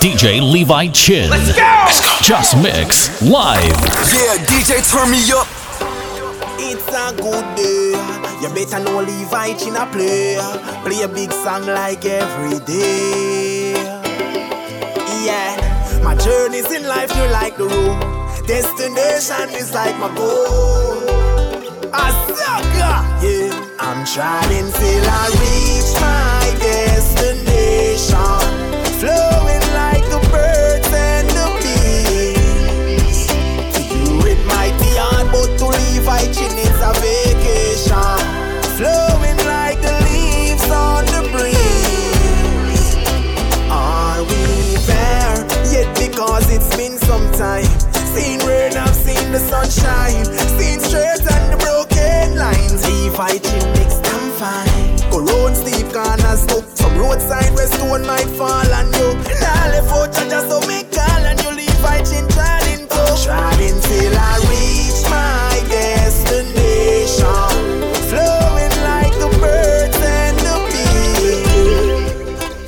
DJ Levi Chin. Let's go! Let's go! Just Mix Live. Yeah, DJ, turn me up. It's a good day. You better know Levi Chin a play. Play a big song like every day. Yeah, my journeys in life feel like the road. Destination is like my goal. I suck, yeah. I'm trying till I reach my destination. Sunshine. Seen straight and the broken lines. Levi Chin next time fine. Go round steep corners too. Some roadside where stone might fall on you. Now left out just so make call and you Levi Chin trying to. Trying till I reach my destination. Flowing like the birds and the bees.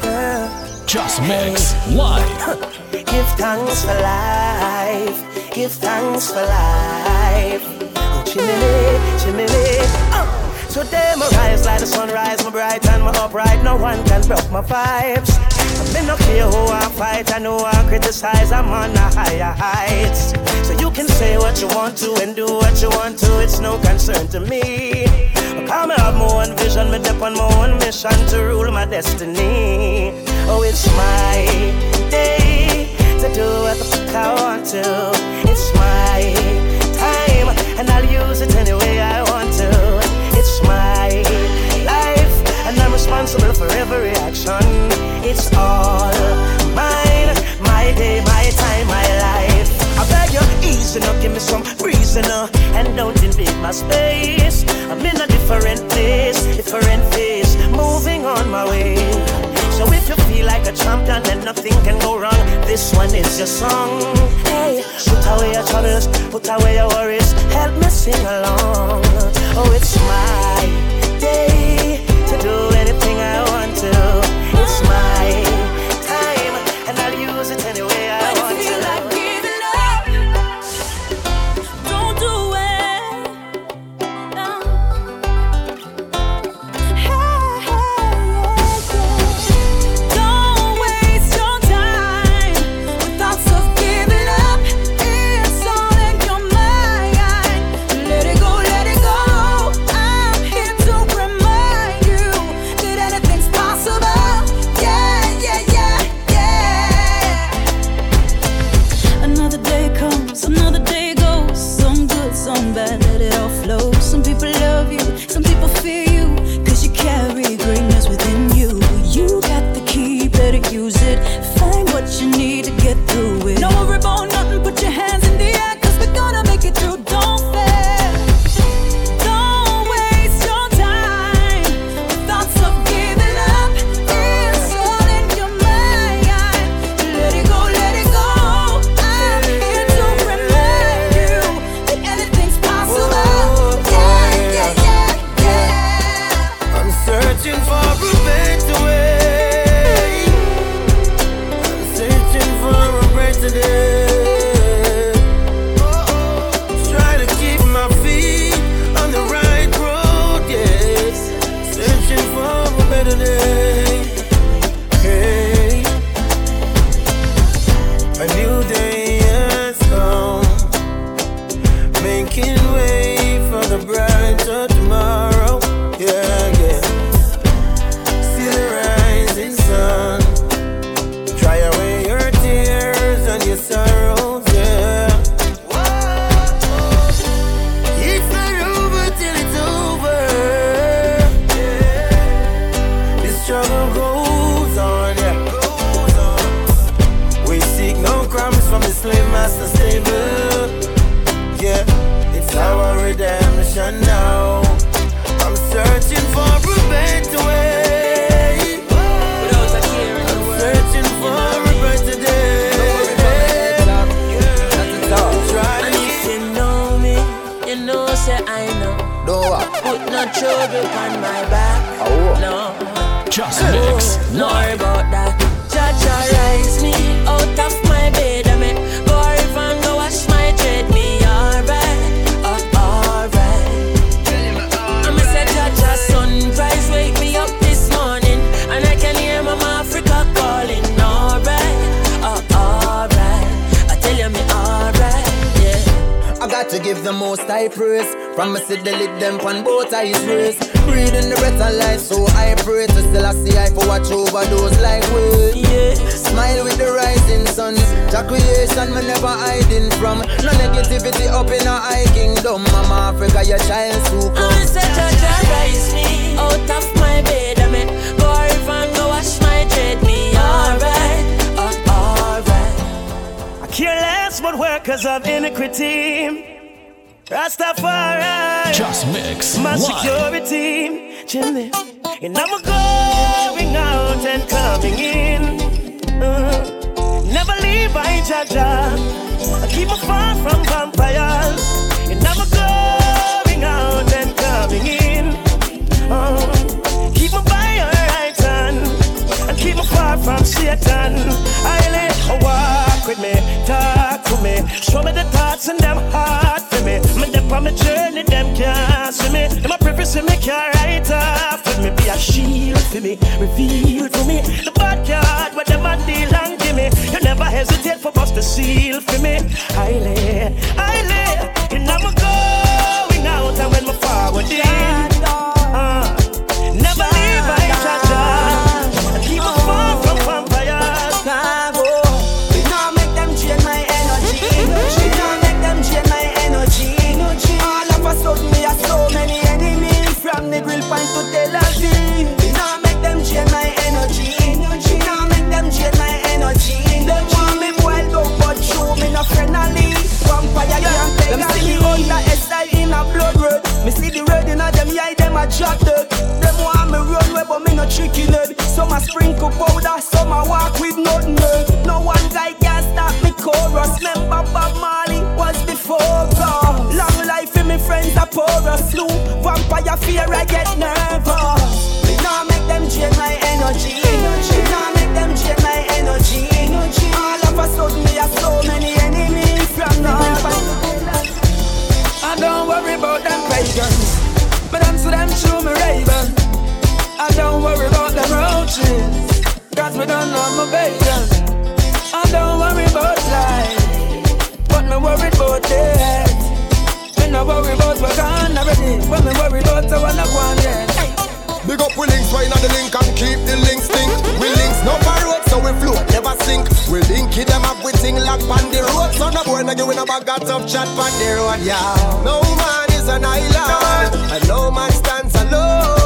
Yeah. Just Mix Live. Give thanks for life. Give thanks for life. Oh, chimney, chimney. Uh. Today my rise like the sunrise, my bright and my upright. No one can break my vibes. I me no care who I fight, I know I criticize. I'm on a higher heights. So you can say what you want to and do what you want to. It's no concern to me. Because I have my own vision, me dip on my own mission to rule my destiny. Oh, it's my day to do what the fuck I want to. It's my time, and I'll use it any way I want to. It's my life, and I'm responsible for every action. It's all mine, my day, my time, my life. I beg you, easy now, give me some reason now, and don't invade my space. I'm in a different place, different phase, moving on my way. So if you feel like a champion, then nothing can go wrong. This one is your song. Hey, put away your troubles, put away your worries. Help me sing along. Oh, it's my day to do anything I want to. It's my And I'm going out and coming in. Uh, never leave by Jaja. I keep me far from vampires. And I'm going out and coming in. Uh, keep me by your right hand. And keep me far from Satan. I let her walk with me, talk to me, show me the thoughts and them hard for me. Me dip on my journey, them can't see me. Them a preface me can't write off with me. Be a shield for me, reveal for me. The bad card, what them a deal and give me. You never hesitate for bust the seal for me. I lay, I lay, and I'm going out and when my forward in. Some a sprinkle powder, some a walk with nothing. No one guy can stop me chorus. Remember Bob Marley was before God. Long life in me friends a porous slew. Vampire fear I get nervous. Me now make them drain my energy. Me We don't know my bacon. I don't worry about life. But me worried about death. Me no worry about what gone already. But me worry about the one I want yet. Big up we links right now the link and keep the links stink. We links no road so we float never sink. We link it them up with thing lock on the road. So no boy no give no bag got tough chat on the road, yeah. No man is an island and no man stands alone.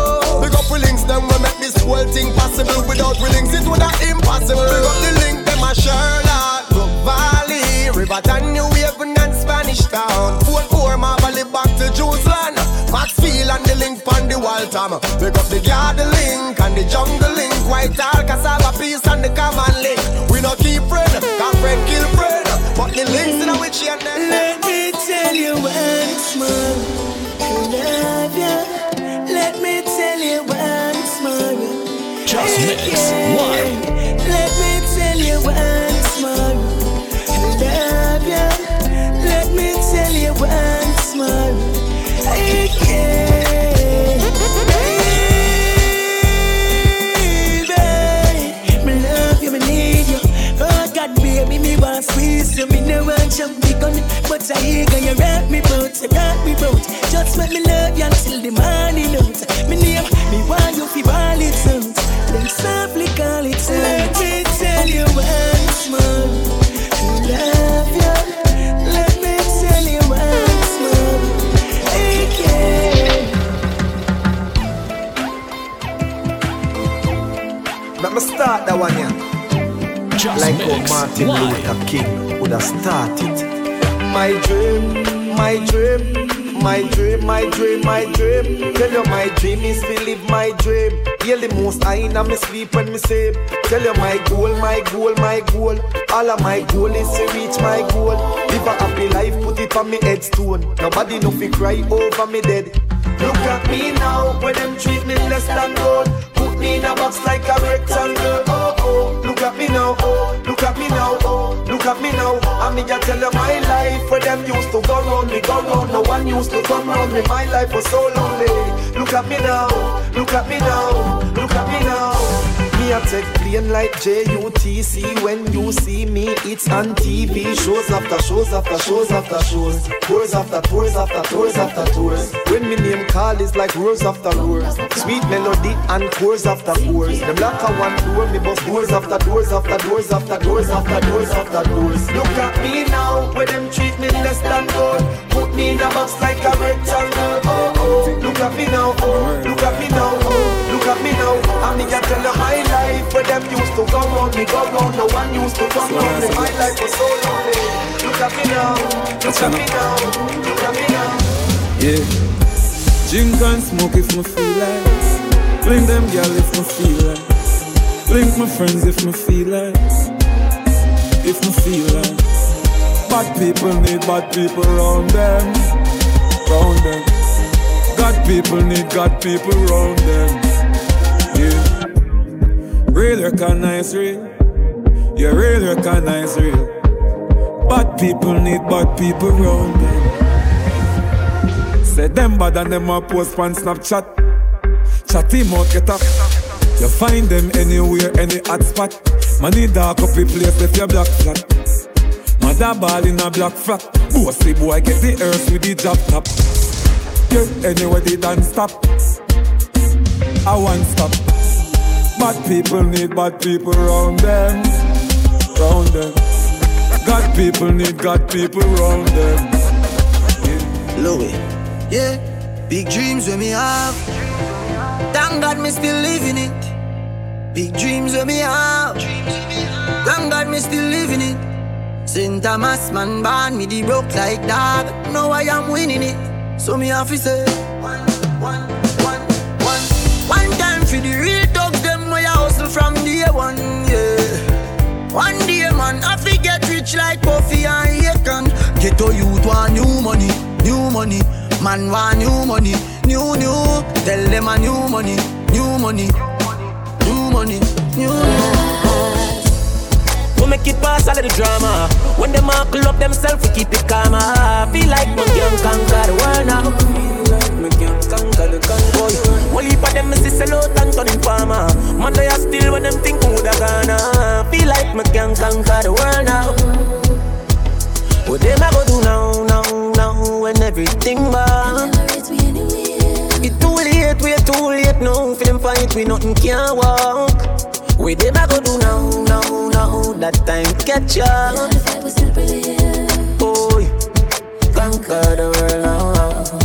Links them we make this whole thing possible. Without we links it would have impossible. Big up the link them a Sherlock, Brook Valley, Riverton, New Haven and Spanish Town. Fort Four, Marvally back to Jerusalem. Maxfield and the link on the wall tom. Pick up the garden link and the jungle link. White all cassava peace and the common link. We no keep friend, cause friend kill friend. But the links in a which and then. Let me mix live. Let me tell you once more, I love you. Let me tell you once more, I care. Baby, me love you, me need you. Oh God, baby, me want squeeze you. Me no want jump the gun, but I hear you rock me boat, you rock me boat. Just let me love you until the morning out. Me name, me want you fi ball it out. Then softly call it out. Let me tell you once more, I love you. Let me tell you once more, I care. Let me start that one, yeah. Just Like how mix Martin. Luther King would have started. My dream, my dream, my dream, my dream, my dream. Tell you my dream is to live my dream. Hear the most I in me sleep when me sleep. Tell you my goal, my goal, my goal. All of my goal is to reach my goal. Live a happy life, put it on me headstone. Nobody know fi cry over me dead. Look at me now, when them treat me less than gold. Put me in a box like a rectangle. I tell you my life where them used to go round me, go round. No one used to come round me. My life was so lonely. Look at me now. Look at me now. Look at me now. Me a take plane like JUTC. When you see me, it's on TV. Shows after shows after shows after shows. Tours after tours after tours after tours. When me name call is like roars after roars. Sweet melody and chords after chords. Them like a one door, me bust doors after doors after doors after doors after doors after doors. Look at me now, where them treat me less than gold. Put me in a box like a rectangle. Oh oh, look at me now. Look at me now. Look at me now. I mean, I tell my life where them used to go on me, go on. No one used to come on me. My life was so lonely. Look at me now. Look at me now. Look at me now. Yeah. Drink and smoke if me feel like. Blink them girl if me feel like. Blink my friends if me feel like. If me feel like. Bad people need bad people around them. Round them. People need God people around them. Yeah. Real recognize real. Yeah, real recognize real. Bad people need bad people around them. Say them bad and them a post on Snapchat. Chatty mouth get up. You find them anywhere, any hot spot. Money dark up the place if you black flat. Mother ball in a black flat. Bossy boy get the earth with the job top. Yeah, anywhere they dance stop. I want stop. Bad people need bad people around them. Round them. God people need God people around them. Louis. Yeah, big dreams when me have. Thank God me still living it. Big dreams when me have. Thank God me still living it. Saint Thomas man born me the broke like dog. Now I am winning it. So me have to say one, one, one, one, one time for the real dogs them where I hustle from day one. Yeah. One day man, I fi get rich like Puffy and Akon. Get to youth want new money, new money. Man want new money, new new. Tell them a new money, new money, new money, new money. Make it pass all of the drama. When them all club up themselves, we keep it calm. I feel like we can conquer the world now. Feel like we can conquer the convoy. One heap of them is sell out and turning farmer. Man, they are still when them think we woulda gonna. Feel like we can conquer the world now. What them a go do now, now, now when everything gone? It too late, we too late now. For them fight, we nothing can walk. We them a go do now, now, now. That time catch up. Boy, conquer the world.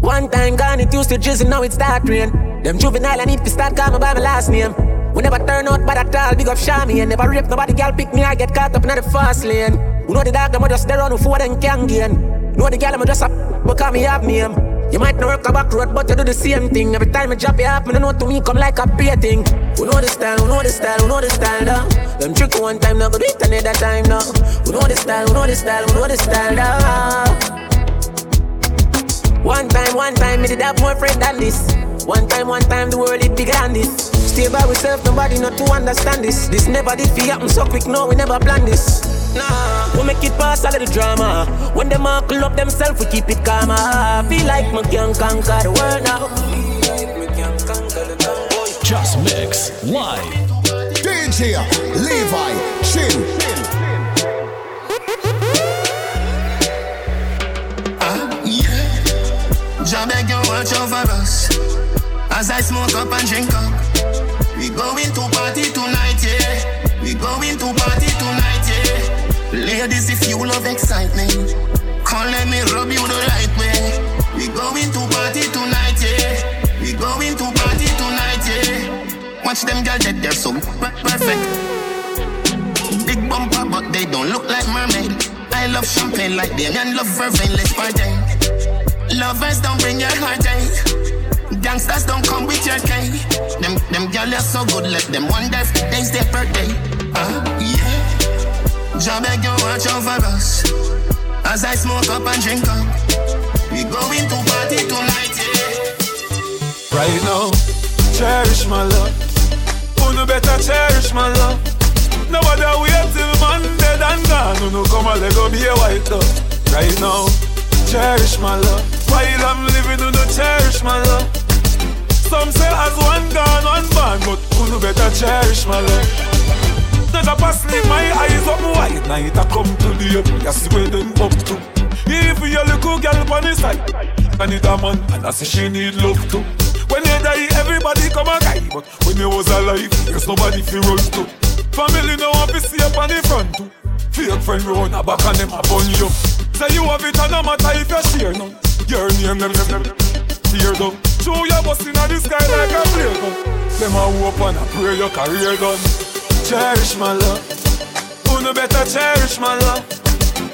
One time gone, it used to drizzle, now it start rain. Them juvenile, I need to start calling by my last name. We never turn out bad at all, big up Shami and never rape nobody, girl pick me, I get caught up in the fast lane. You know the dog, them just there on before them can gain. Know the girl, I'm just up, because me have name. You might not work a back road, but you do the same thing. Every time you drop it up, me don't know to me come like a pay thing. We know the style, we know the style, we know the style now. Them trick one time, now go do it another time now. We know the style, we know the style, we know the style now. One time, one time, me did have more friend than this. One time, one time, the world is bigger than this. Stay by myself, nobody not to understand this. This never did feel happen so quick, no, we never planned this. Nah, we make it pass all of the drama. When them all club themselves, we keep it calm. I feel like me can conquer the world now. Feel like me can conquer the world. Just mix live. DJ Levi Chin. Jah beg you watch over us As I smoke up and drink up. We going to party tonight, yeah. We going to party tonight, yeah. Ladies, if you love excitement Come let me rub you the right way. We going to party tonight, yeah. We going to party tonight, yeah. Watch them girls they're so per- perfect. Big bumper but they don't look like mermaid. I love champagne like Damien love vervain, let's party. Lovers don't bring your heart ache. Gangsters don't come with your K. Them them girls are so good, let them wonder if today's their birthday. Uh, yeah. Jah beg you watch over us as I smoke up and drink up. We going to party tonight, yeah. Right now, cherish my love. Uno better cherish my love. No matter wait till Monday and gone. Uno come and let go be a white dove. Right now, cherish my love. While I'm living, uno cherish my love. Some say as one gone, one born, but you better cherish my love. Never pass me my eyes up wide. Night I come to the up, you see where them up to. If you little girl on the side I need a man and I say she need love too. When you die everybody come a guy But when you was alive there's nobody fi run to. Family no want to see up on the front too. Fake friend round a back and them a bun you. Say you have it and no matter if you share none. Your name them them them tear down Show your bust inna the sky like a flare gun Them a hope and a pray your career done Cherish my love Who no better cherish my love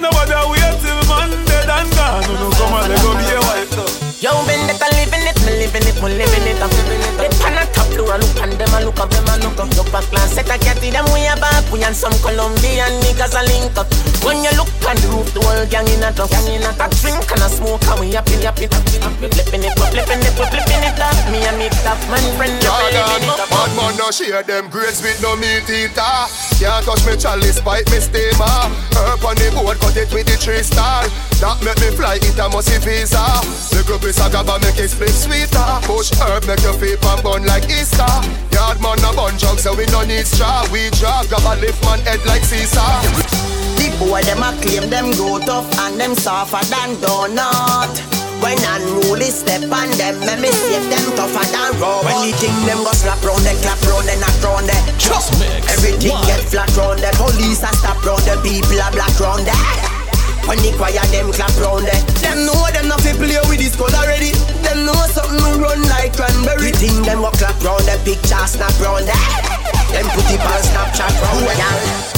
Nobody wait till man dead and gone Who no come and let go be a wife love Yo, been the living it, me living it, me living it, I'm living it. They pan a top floor, look and them, I look up, them, I look up. Look back, glance, set a cat in them way back. We and some Colombian niggas a link up. When you look on the roof, the whole gang in a drunk, gang in a drink and a smoke, and we happy, happy. We flipping it, we flipping it, we flipping it up. Me and me top man friend, we living it up. Bad man no share them grades with no meat eater. Can't touch me chalice, bite me steamer. Herb on the board, cut it with the tree star. That make me fly, it a must visa. Little piece of gaba make it split sweeter. Push herb make your feet and bun like Easter. Yard man a bun jug, so we no need straw. We drop gaba lift man head like Caesar. The boy them a claim them go tough and them softer than donut. When unruly step on them, me me save them tougher than raw. When the thing them go slap round, they clap round, they knock round, they Just mix. Everything One. get flat round, the police a stop round, the people a black round, they when the choir them clap round it Them know them not fi play with this code already Them know something will run like cranberry Thing them go clap round the picture snap round it Them put it on Snapchat round it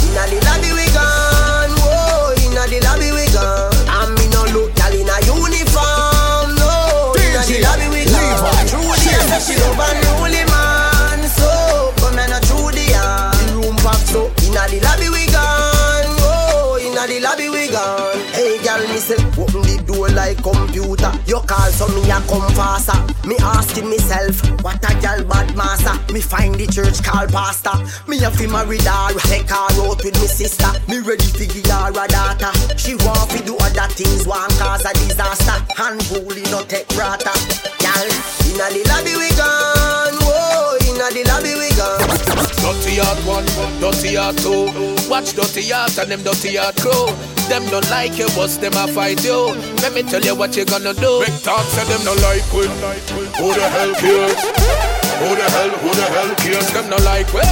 Inna the lobby we gone Whoa Inna the lobby we gone And me no look y'all inna uniform No. Inna the lobby we gone True the say she love and holy man So. Come and through the The room packed so Inna the lobby we like computer. You call so me a come faster. Me asking myself, what a girl bad master. Me find the church call pastor. Me a fi marry her, take her out with me sister. Me ready fi give her a daughter. She want fi do other things, want cause a disaster. And bully no take brata. Girl, inna the lobby we gone. Whoa, inna the lobby we gone. Dirty heart one, dirty heart two. Watch dirty heart and them dirty heart crew. Them don't like you, but them a fight you. Let me tell you what you gonna do. Big talk say them don't like we. Who the hell cares? Who the hell, who the hell cares? Them don't like we.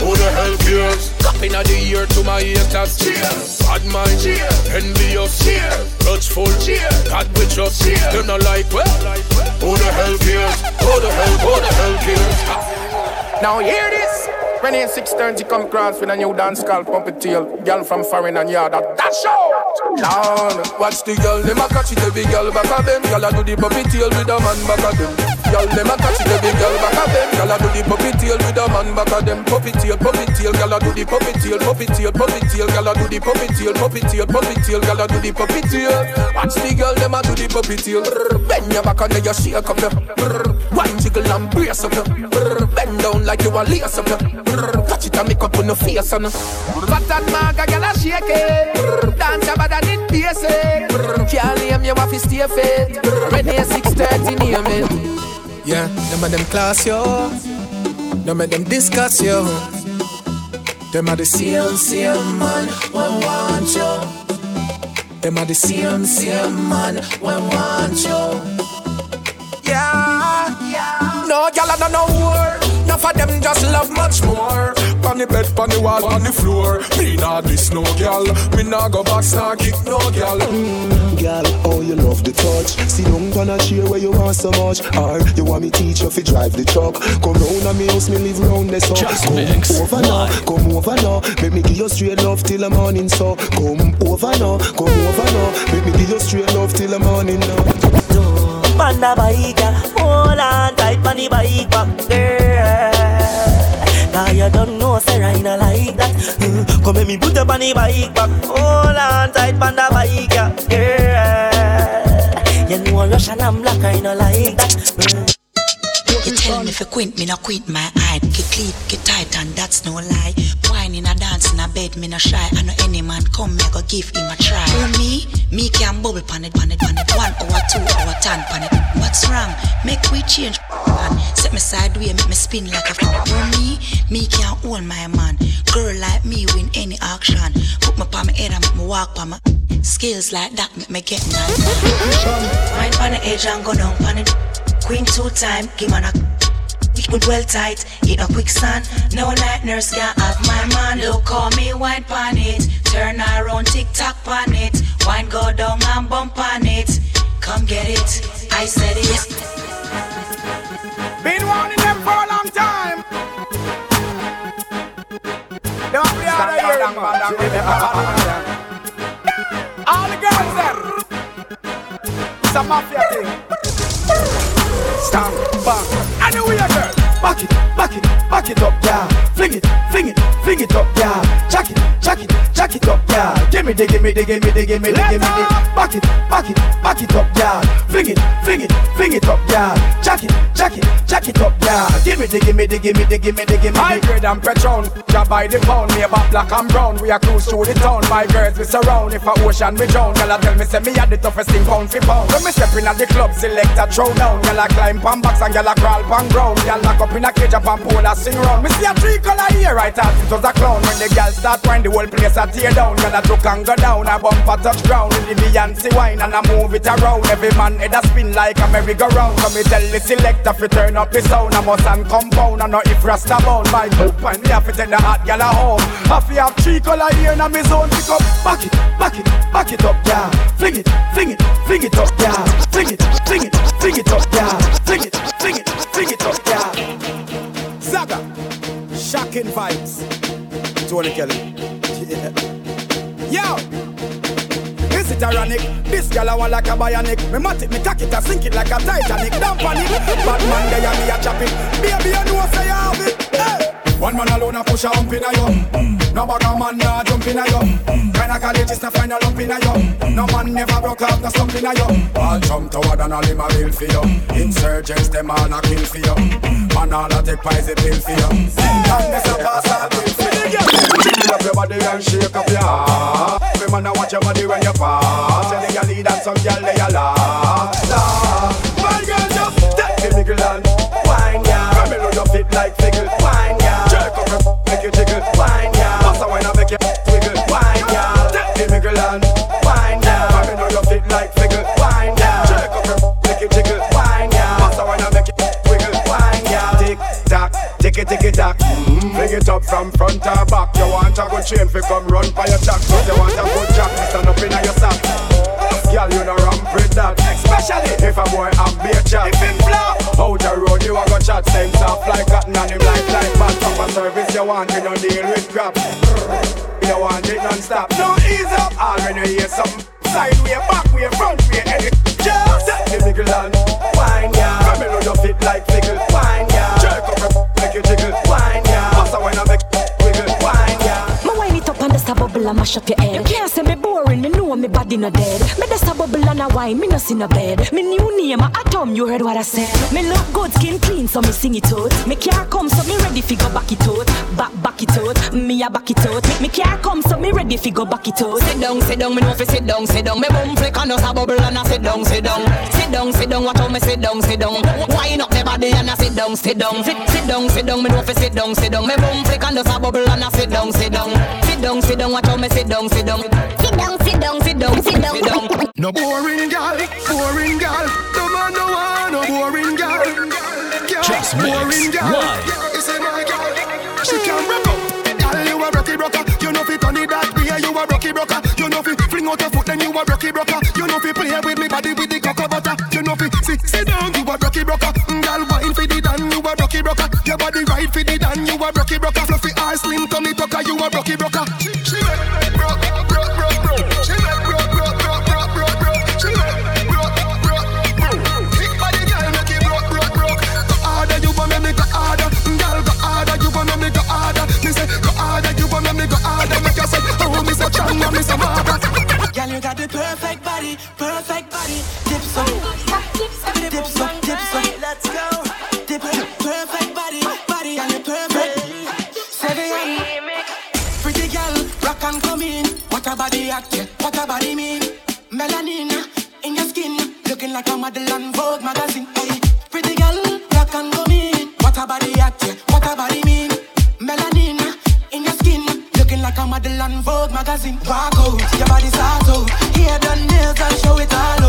Who the hell cares? Cupping of the year to my haters. Cheers. Bad mind. Cheers. Envious. Cheers. Grudgeful. Cheers. God we trust. Cheers. Them don't like we. Who the hell cares? Who the hell, who the hell cares? Now hear this. When in 630 come cross with a new dance called Tail. Girl from foreign and yard that dash out. Down. Watch the girl, them a catch it every girl back of them. Girl a do the puppy tail with a man back of them. Girl, them a catch it every girl back of them. Girl a do the puppy tail with a man back of them. Puppy tail, girl a do the puppy tail, puppy tail, girl a do the puppy tail, puppy tail, girl a do the puppy tail. Watch the girl, them a do the puppy tail. Bend your back and you shake up. Brr, Wine jiggle and brace up your. Bend down like you a lace up your. Touch it and make up on your face and. Fat and maga, girl a shake it. Dance about that basic. Brr, Can't name you off his stay fit. They 630 name it. Yeah, them of them class yo. Them of them discuss yo. Them are the same, same man, one want you. Them are the same, same man, one want you. Yeah, yeah. No, gyal I don't know war. Enough of them just love much more. On the bed, on the wall, on the floor. Me nah this no gyal. Me nah go back, nah kick no gyal. Mm, girl, oh you love the touch See down on a chair where you want so much Or you want me teach you fi drive the truck Come round and me house, me live round the sun Just Come mix. over now, come over now Make me give you straight love till the morning so Come over now, come over now Make me give you straight love till the morning now Panda bike, yeah. hold on tight on the bike back, girl. Now you don't know, say I not like that. Mm, Come let me put up on the bike back, hold on tight on the bike, yeah. girl. You know Russian and black, I not like that. Mm. Me if you quit, me no quit my eye. Get clean, get tight, and that's no lie. Wine in a dance in a bed, me no shy. I know any man come, me go give him a try. For me? Me can bubble pan it, pan it, pan it. One hour, two hour, ten pan it. What's wrong? Make we change. and set me sideways, make me spin like a f- For me, me can't hold my man. Girl like me win any auction. Put my palm my head and make me walk palm my skills like that make me get mad. Mind on the edge and go down on it. Queen two time, give man a good well tight, in a quicksand. No night nurse can't have my man. Look, call me wine pan it. Turn around, tick tock pan it. Wine go down and bump on it. Come get it. I said it. Been warning them for a long time. They want me out of here, All the girls them. It's a mafia thing. Stamp, bang. Anyway, girl. Back it, back it, back it up, yeah. Fling it, fling it, fling it up, yeah. Jack it, jack it, jack it up, yeah. Gimme the, gimme the, gimme the, gimme the, gimme the. Back it, back it, back it up, yeah. Fling it, fling it, fling it up, yeah. Jack it, jack it, jack it up, yeah. Gimme the, gimme the, gimme the, gimme the, gimme. High grade and Patron, job by the pound. Me about black and brown. We are cruise through the town. My girls we surround. If a ocean we drown, gyal tell me say me had the toughest thing pound for pound. When me step in at the club, select a throw down. Gyal climb pan box and gyal crawl pan ground. Gyal lock up in a cage up and pole a sing round. Me see a three color here right out. It was a clown when the girl start when the whole place a tear down. Girl a took and go down, a bumper touch ground. In the Beyonce wine and I move it around. Every man head a spin like a merry-go-round. So me tell the selector fi turn up the sound. I must and compound and not if rasta bound. My hoop and me have to take the hot a home. I fi have three color here in me zone. Pick up, back it, back it, back it up, yeah. Fling it, fling it, fling it up, yeah. Fling it, fling it, fling it up, yeah. Fling it, fling it shocking vibes. Tony Kelly. Yeah. Yo. Is it ironic? This girl I want like a bionic. Me mat it, me cock it, I sink it like a Titanic. Don't panic. Bad man, they and me a chop it. Baby, you know say you have it. Hey. One man alone a push a hump in a yo. No a man nah jump in a yo. Kinda college is to find a lump in a yo. No man never broke out, no slump in a yo. All jump toward and all him a bill for you. Insurgents them all a kill for you. Man all a take poison pill for you. And this a pass all bill for you. Shake up your body and shake up your heart. Me man a watch your body when you pass. Tell the lead and some girl they a. Laugh. Wine ya. Pass a wine and make you wiggle. Wine ya. Take the niggle and wine ya. Come me know you fit like figgle. Wine ya. Jerk up your make you jiggle. Wine ya. Pass a wine and make you wiggle. Wine ya. Tick tock, tick it, tick it tock. Mm-hmm. Bring it up from front or back. You want a good chain fi come run by your jack. So you want a good jack, stand up inna your sack. Girl, you know ramp with that. Especially if a boy have beer chat. If him flop, out the road you a go chat. Same soft like cotton and him like like bad. Proper service you want, you don't deal with crap. You want it non-stop. No ease up. All when you hear something, side way, back way, front way, any. Just set the niggle and wine ya. Come here, you fit like figgle. Wine ya. Jerk up your make you jiggle. Wine ya. Pass a wine and make wiggle. Wine ya. Me wind it up and just a bubble and mash up your head. You can't say me boring, me know me body no dead. Me just a bubble and a wine, me no see no bed. Me new name a Atom, you heard what I said. Me look good, skin clean, so me sing it out. Me can't come, so me ready fi go back it out. Back, back it out, me a back it out. Me, me can't come, so me ready fi go back it out. Sit down, sit down, me know fi sit down, sit down. Me boom flick and just a bubble and a sit down, sit down. Sit down, sit down, watch how me sit down, sit down. Wind up the body and a sit down, sit down. Sit, sit down, sit down, me know fi sit down, sit down. Me boom flick and just a bubble and a sit down, sit down. Sit down, sit down, watch how me sit down, sit down. Sit down, sit down, sit down, sit down, sit down. No boring gal, boring gal. No man no want no boring gal. Just mix boring gal. live. You say my gal, she can rock up. Gal, you a rocky broker. You know fi turn it that way. You a rocky broker. You know fi fling out your foot, then you a rocky broker. You know fi play with me body with the cocoa butter. You know fi sit sit down. You a rocky broker. Mm, gal, wine fi the dan. You a rocky broker. Your body right fi the dan. You a rocky broker. Fluffy ass, slim tummy tucker. You a rocky broker. Magazine. Walk out, your body's out. Hair done nails and show it all oh.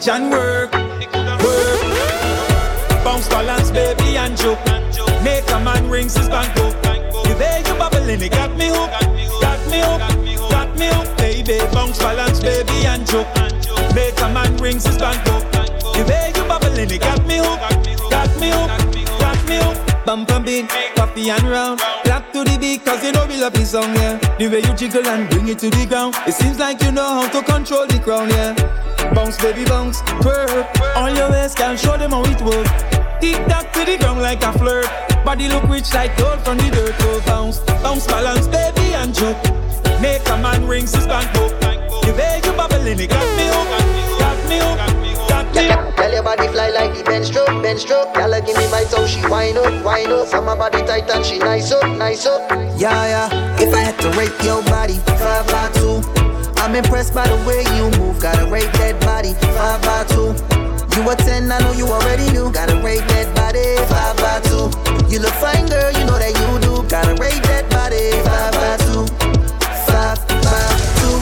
There edge and work, work. Bounce balance, baby, and joke. Make a man rings his bank book. The way you bubbling, it got me hooked, got me hooked, got me hooked, baby. Bounce balance, baby, and joke. Make a man rings his bank book. The way you bubbling, it got me hooked, got me hooked, got me hooked. Bump and beat, coffee and round. Cause you know we love this song, yeah. The way you jiggle and bring it to the ground. It seems like you know how to control the crown, yeah. Bounce, baby, bounce, twerk. All your ways can show them how it work. Tick tock to the ground like a flirt. Body look rich like gold from the dirt. Oh, bounce, bounce, balance, baby, and joke. Make a man rings his bank book. The way you bubbling, it got me hooked, got me hooked, Tell your body fly like the bench stroke, bench stroke. Girl, give me my toe, she wind up, wind up. My body tight and she nice up, nice up. Yeah, yeah. If I had to rate your body, five by two. I'm impressed by the way you move. Gotta rate that body, five by two. You a ten, I know you already knew. Gotta rate that body, five by two. You look fine, girl, you know that you do. Gotta rate that body, five by two. Five by two.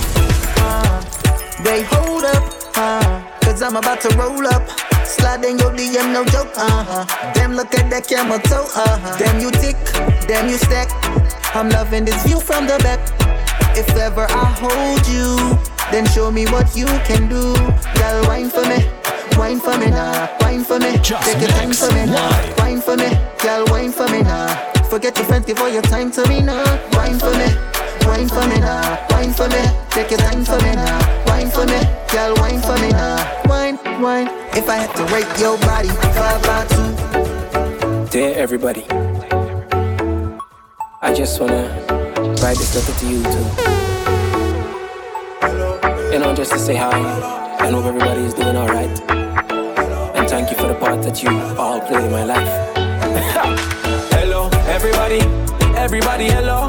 Uh, they hold I'm about to roll up. Slide in your DM, no joke, uh huh. Damn, look at that camera toe, uh huh. Damn, you tick, damn, you stack. I'm loving this view from the back. If ever I hold you, then show me what you can do. Girl, wine for me, wine for me now, wine for me. Take your time for me now, wine for me. Girl, wine for me now. Forget your friends, give all your time to me now. Wine for me, wine for me now, wine for me. Take your time for me now, wine for me. Girl, wine for me now, wine, wine. If I had to rate your body, five by two. Dear everybody, I just wanna write this letter to you too. You know, just to say hi. I hope everybody is doing alright. And thank you for the part that you all played in my life. hello, everybody, everybody, hello.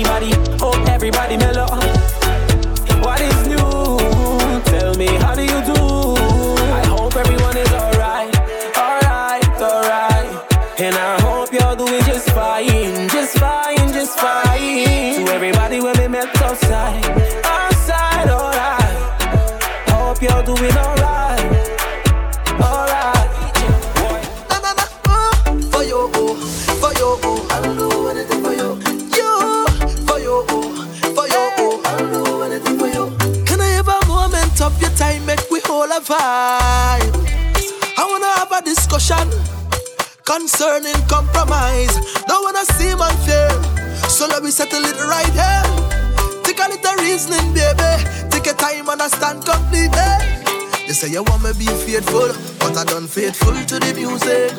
Anybody. Hope everybody concerning compromise. Don't wanna seem unfair, so let me settle it right here. Take a little reasoning, baby. Take your time, understand completely. Eh? You say you want me be faithful, but I done faithful to the music.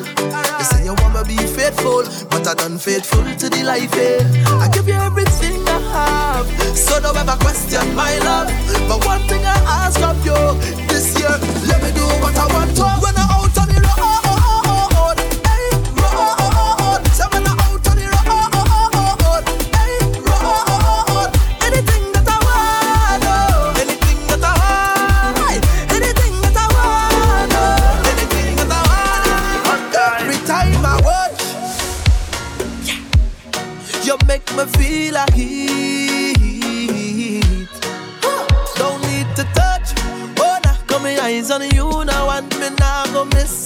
You say you want me be faithful, but I done faithful to the life. Eh? I give you everything I have, so don't ever question my love. But one thing I ask of you this year, let me do what I want to.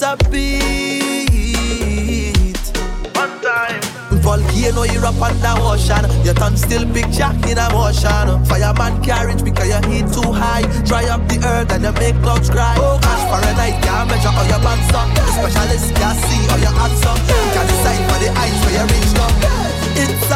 a beat. One time. Volcano erupt under ocean. Your tongue still big jack in a motion. Fireman carriage because your heat too high. Dry up the earth and you make clouds cry. Oh gosh, Fahrenheit can't measure all your bands up. Specialist can't see all your hands up. Can't decide for the eyes where your reach up. It's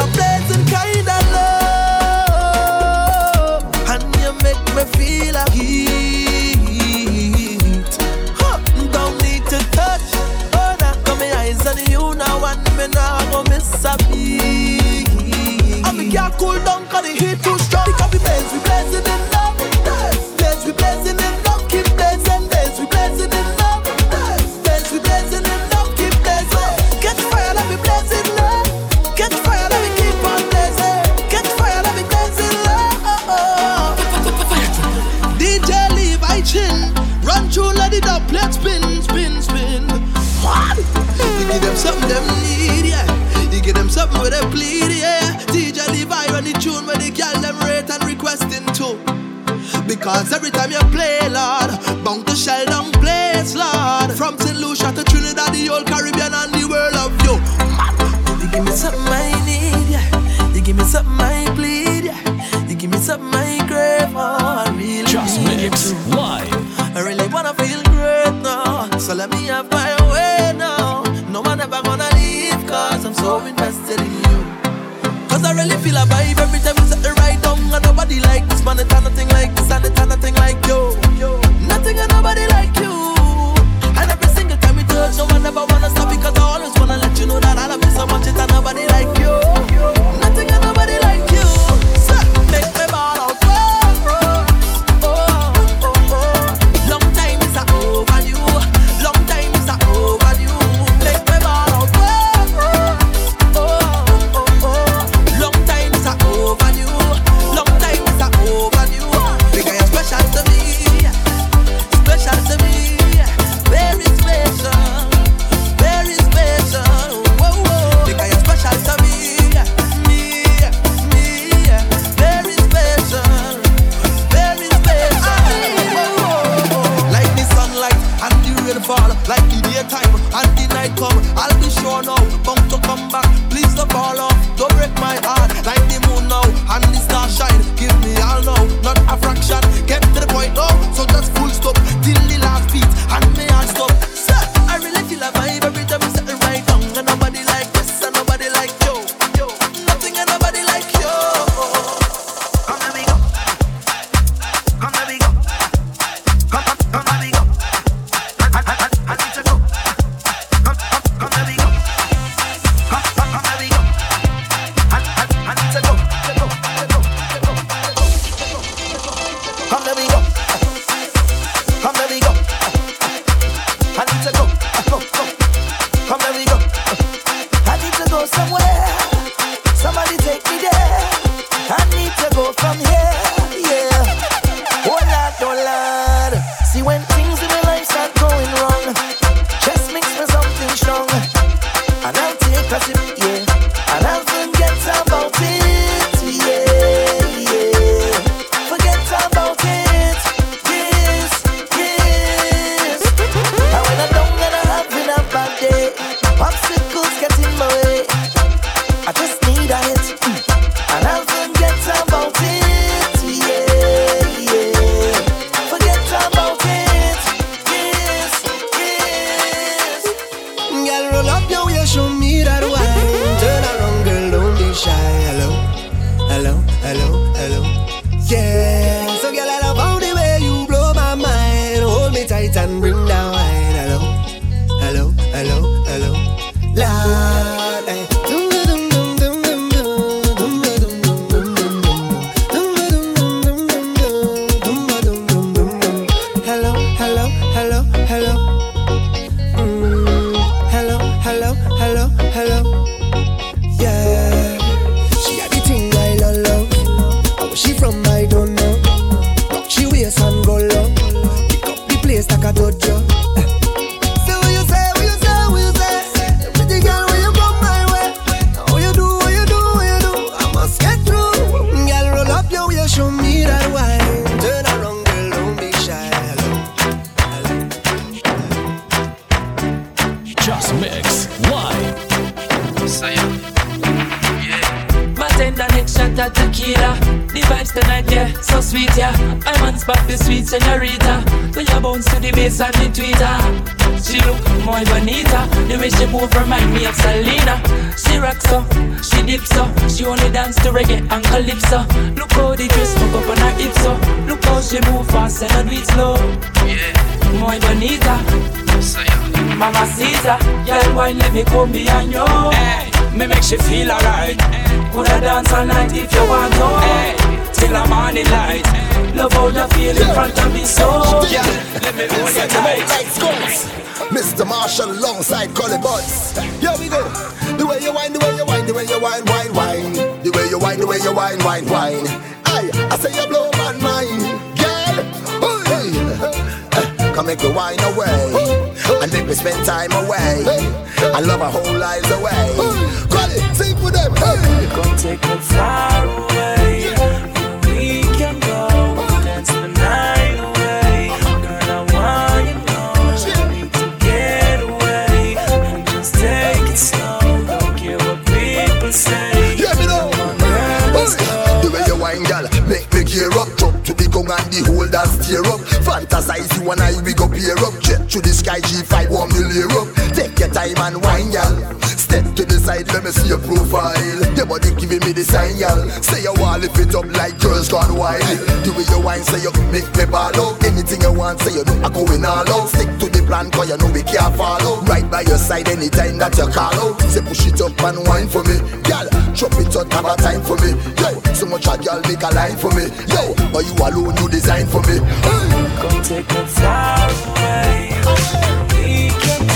alongside Collie Buddz. Here we go. The way you wine, the way you wine, the way you wine, wine, wine. The way you wine, the way you wine, wine, wine. Aye, I say you blow my mind, girl. Hey. Come make me wine away and make me spend time away. I love our whole life. and steer up Fantasize you and I, we go pair up. Jet to the sky, G5, one million up. Take your time and wine, y'all. Step to the side, let me see your profile. Your body giving me the sign, y'all. Say your wall, if it up like girls gone wild. Do it your wine, say you make me ball out. Anything you want, say you know I go in all out. Stick to the plan, cause you know we can't follow. Right by your side anytime that you call out. Say push it up and wine for me. Girl, drop it up, have a time for me. Yo, so much a girl make a line for me. Yo, but you alone, you design for me. Hey. Come take the time away. We can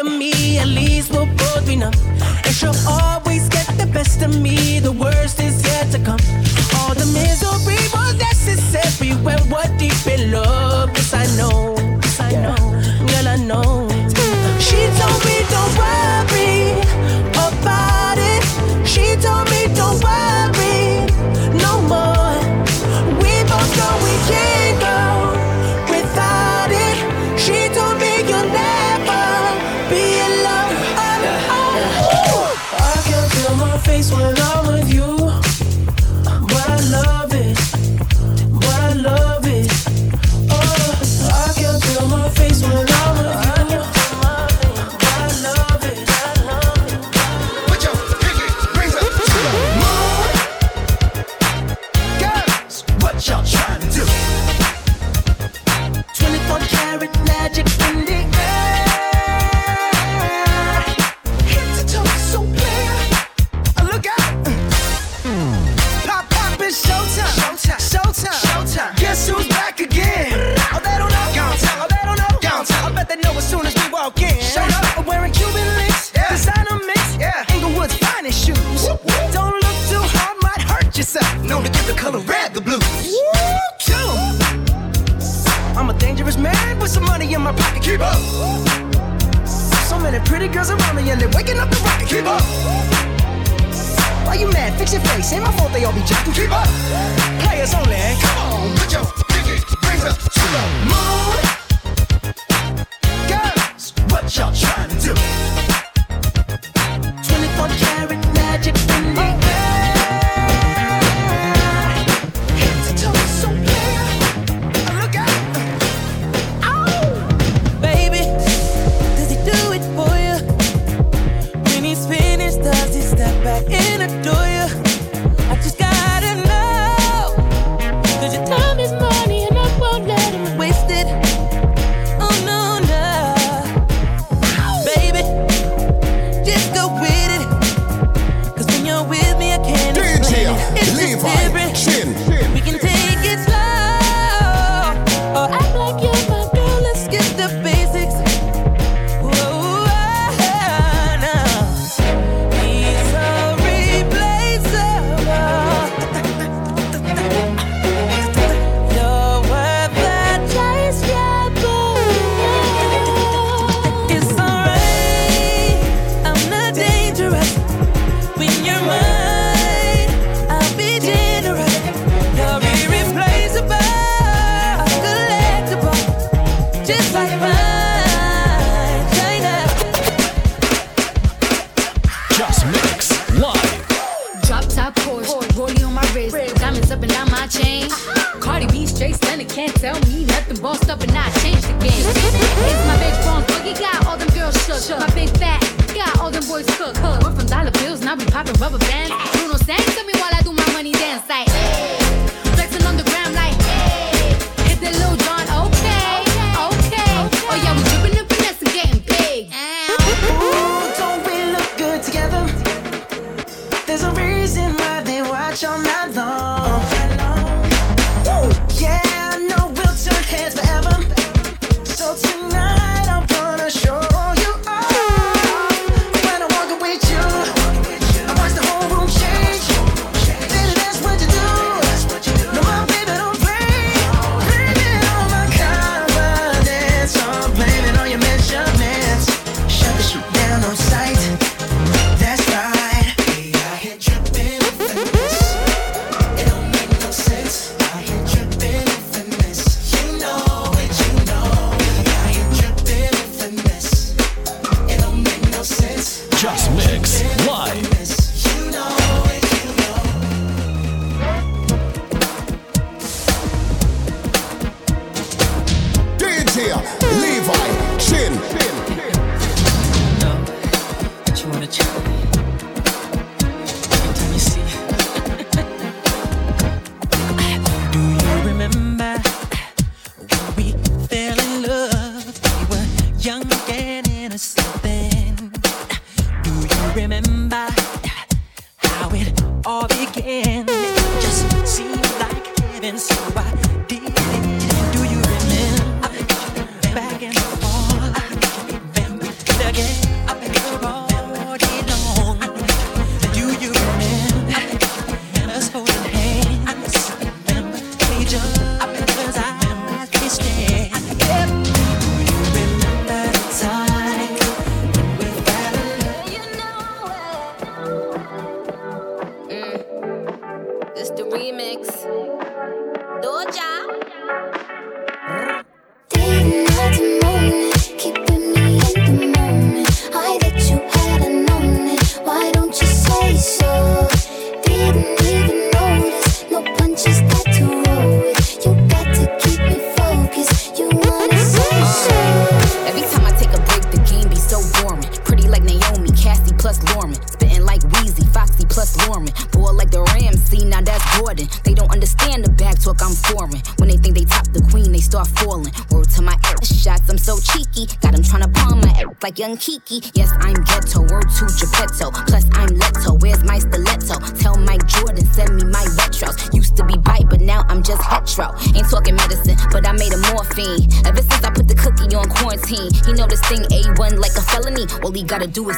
of me, at least we'll both be numb. And she'll always get the best of me, the worst is yet to come. All the misery was necessary when we're deep in love. Yes, I know, yes, I know, girl, I know.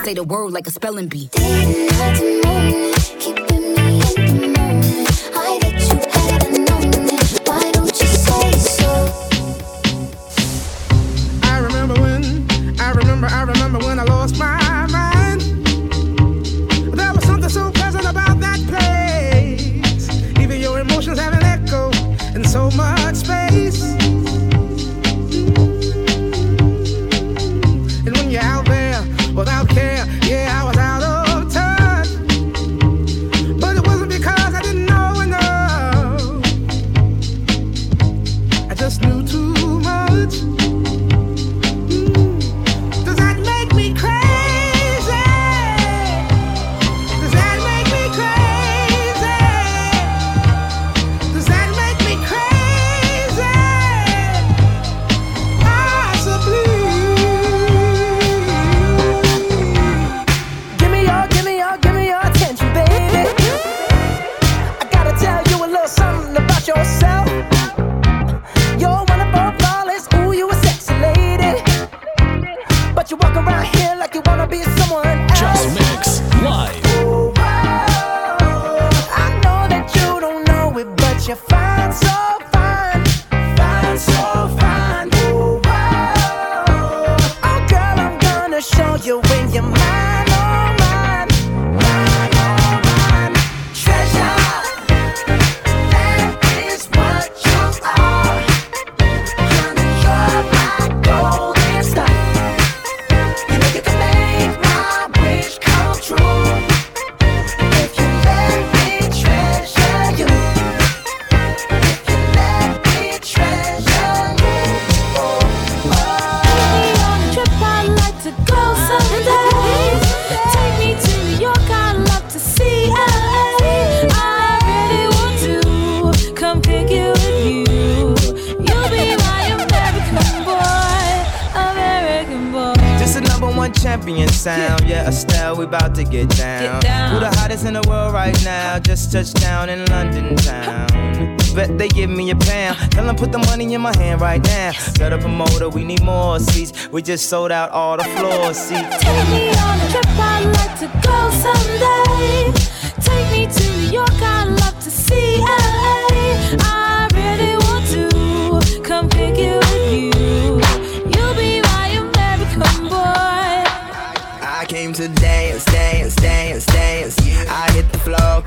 Say the word like a spelling bee. Tell them put the money in my hand right now. Set up a motor, we need more seats. We just sold out all the floor seats. Take me on a trip, I'd like to go someday. Take me to New York, I'd love to see LA.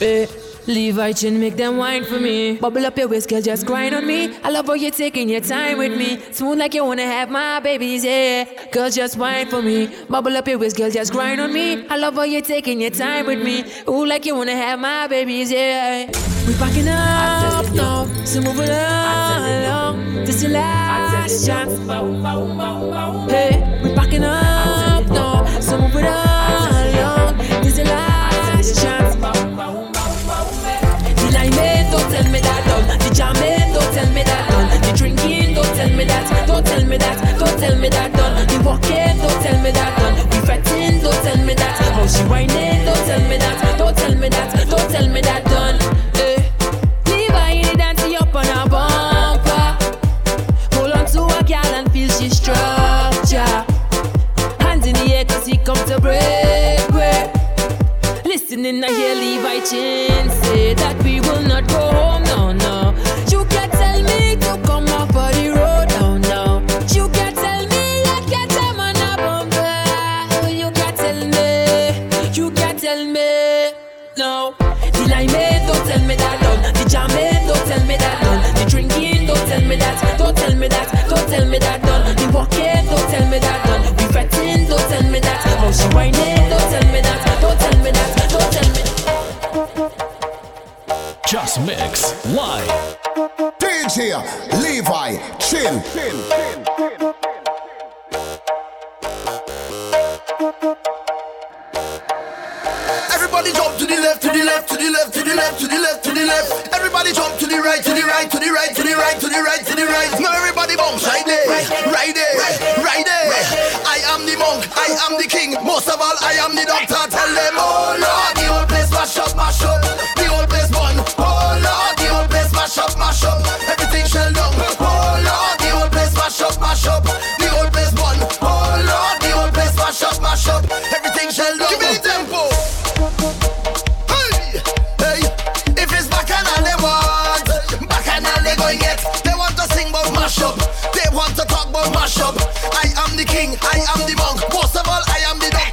Eh. Levi Chin, make them wine for me. Bubble up your waist, girl, just grind on me. I love how you're taking your time with me. Smooth like you wanna have my babies, yeah. Girl, just wine for me. Bubble up your waist, girl, just grind on me. I love how you're taking your time with me. Ooh, like you wanna have my babies, yeah. We packing up now, so move it along. This your last chance. Hey, we packing up now, so move along. This your last chance. Don't tell me that done. The jamming, don't tell me that done. The drinking, don't tell me that. Don't tell me that. Don't tell me that done. The walking, don't tell me that done. The fretting, don't tell me that. How she whining, don't tell me that. Don't tell me that. Don't tell me that done. listening, I hear Levi Chin say that we will not go home, no, no. You can't tell me to come off of the road, no, no. You can't tell me I can't tell man a bumper. You can't tell me, you can't tell me, no. The limeade don't tell me that, done. The jammade don't tell me that, done. The drinking don't tell me that, don't tell me that, don't tell me that, done. The walking don't tell me that, done. The fretting don't tell me that, how she whining don't tell me that. House Mix live. DJ Levi Chin. Everybody jump to the left, to the left, to the left, to the left, to the left, to the left. Everybody jump to the right, to the right, to the right, to the right, to the right, to the right. Now everybody bounce right there, right there, right there. I am the monk, I am the king. Most of all, I am the doctor. Tell them, oh Lord, you mash up. I am the king, I am the monk. Most of all, I am the dog.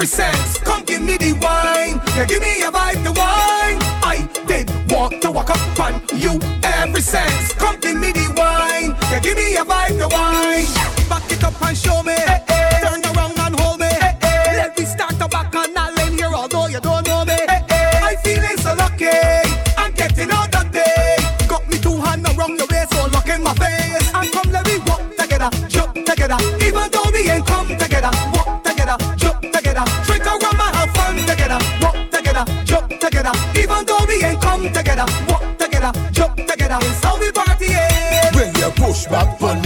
represent. Come give me the wine, yeah, give me a together, walk together, jump together. It's how we party. Yeah. When you push back, fun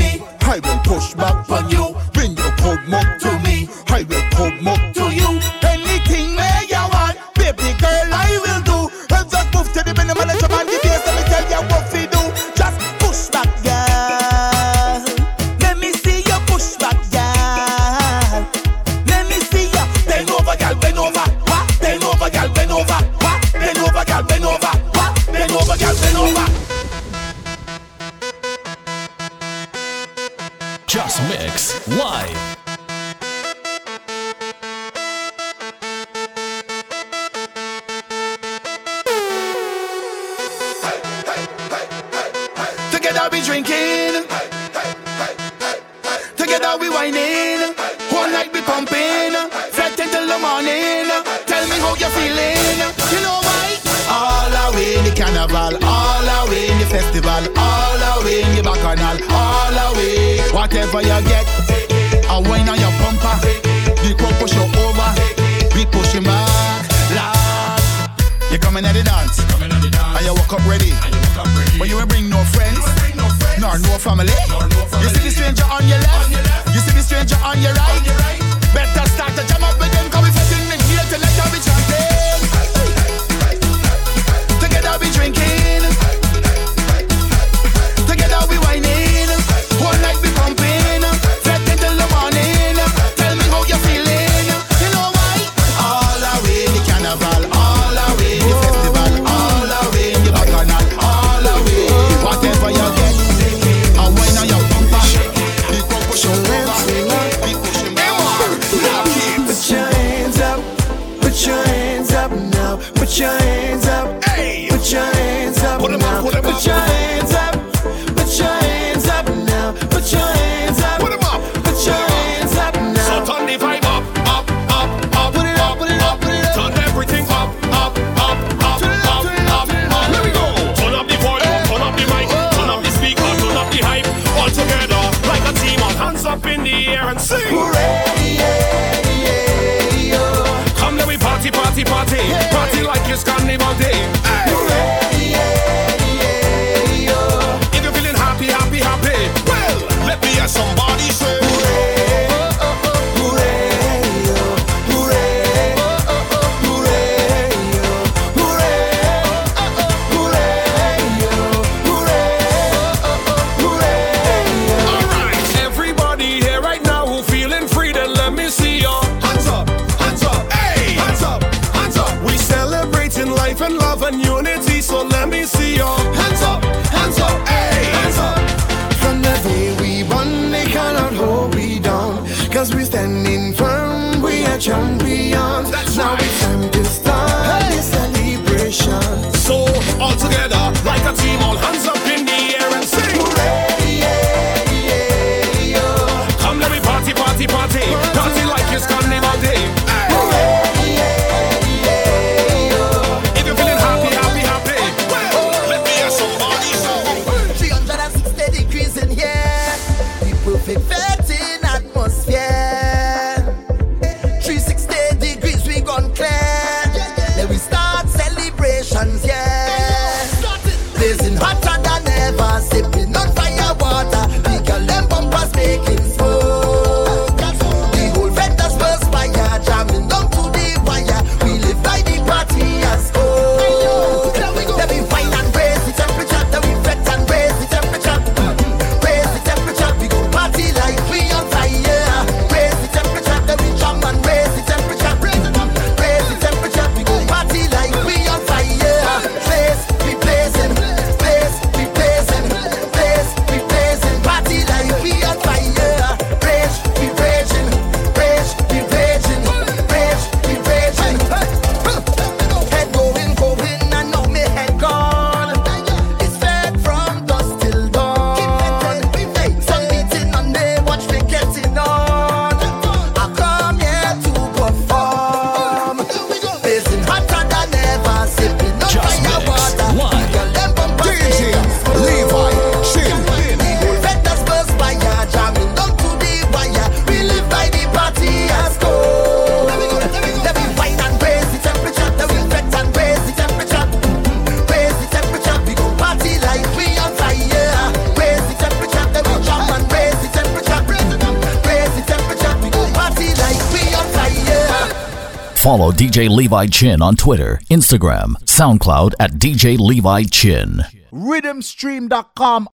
Levi Chin on Twitter, Instagram, SoundCloud at DJ Levi Chin. Rhythmstream.com.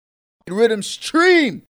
Rhythm Stream.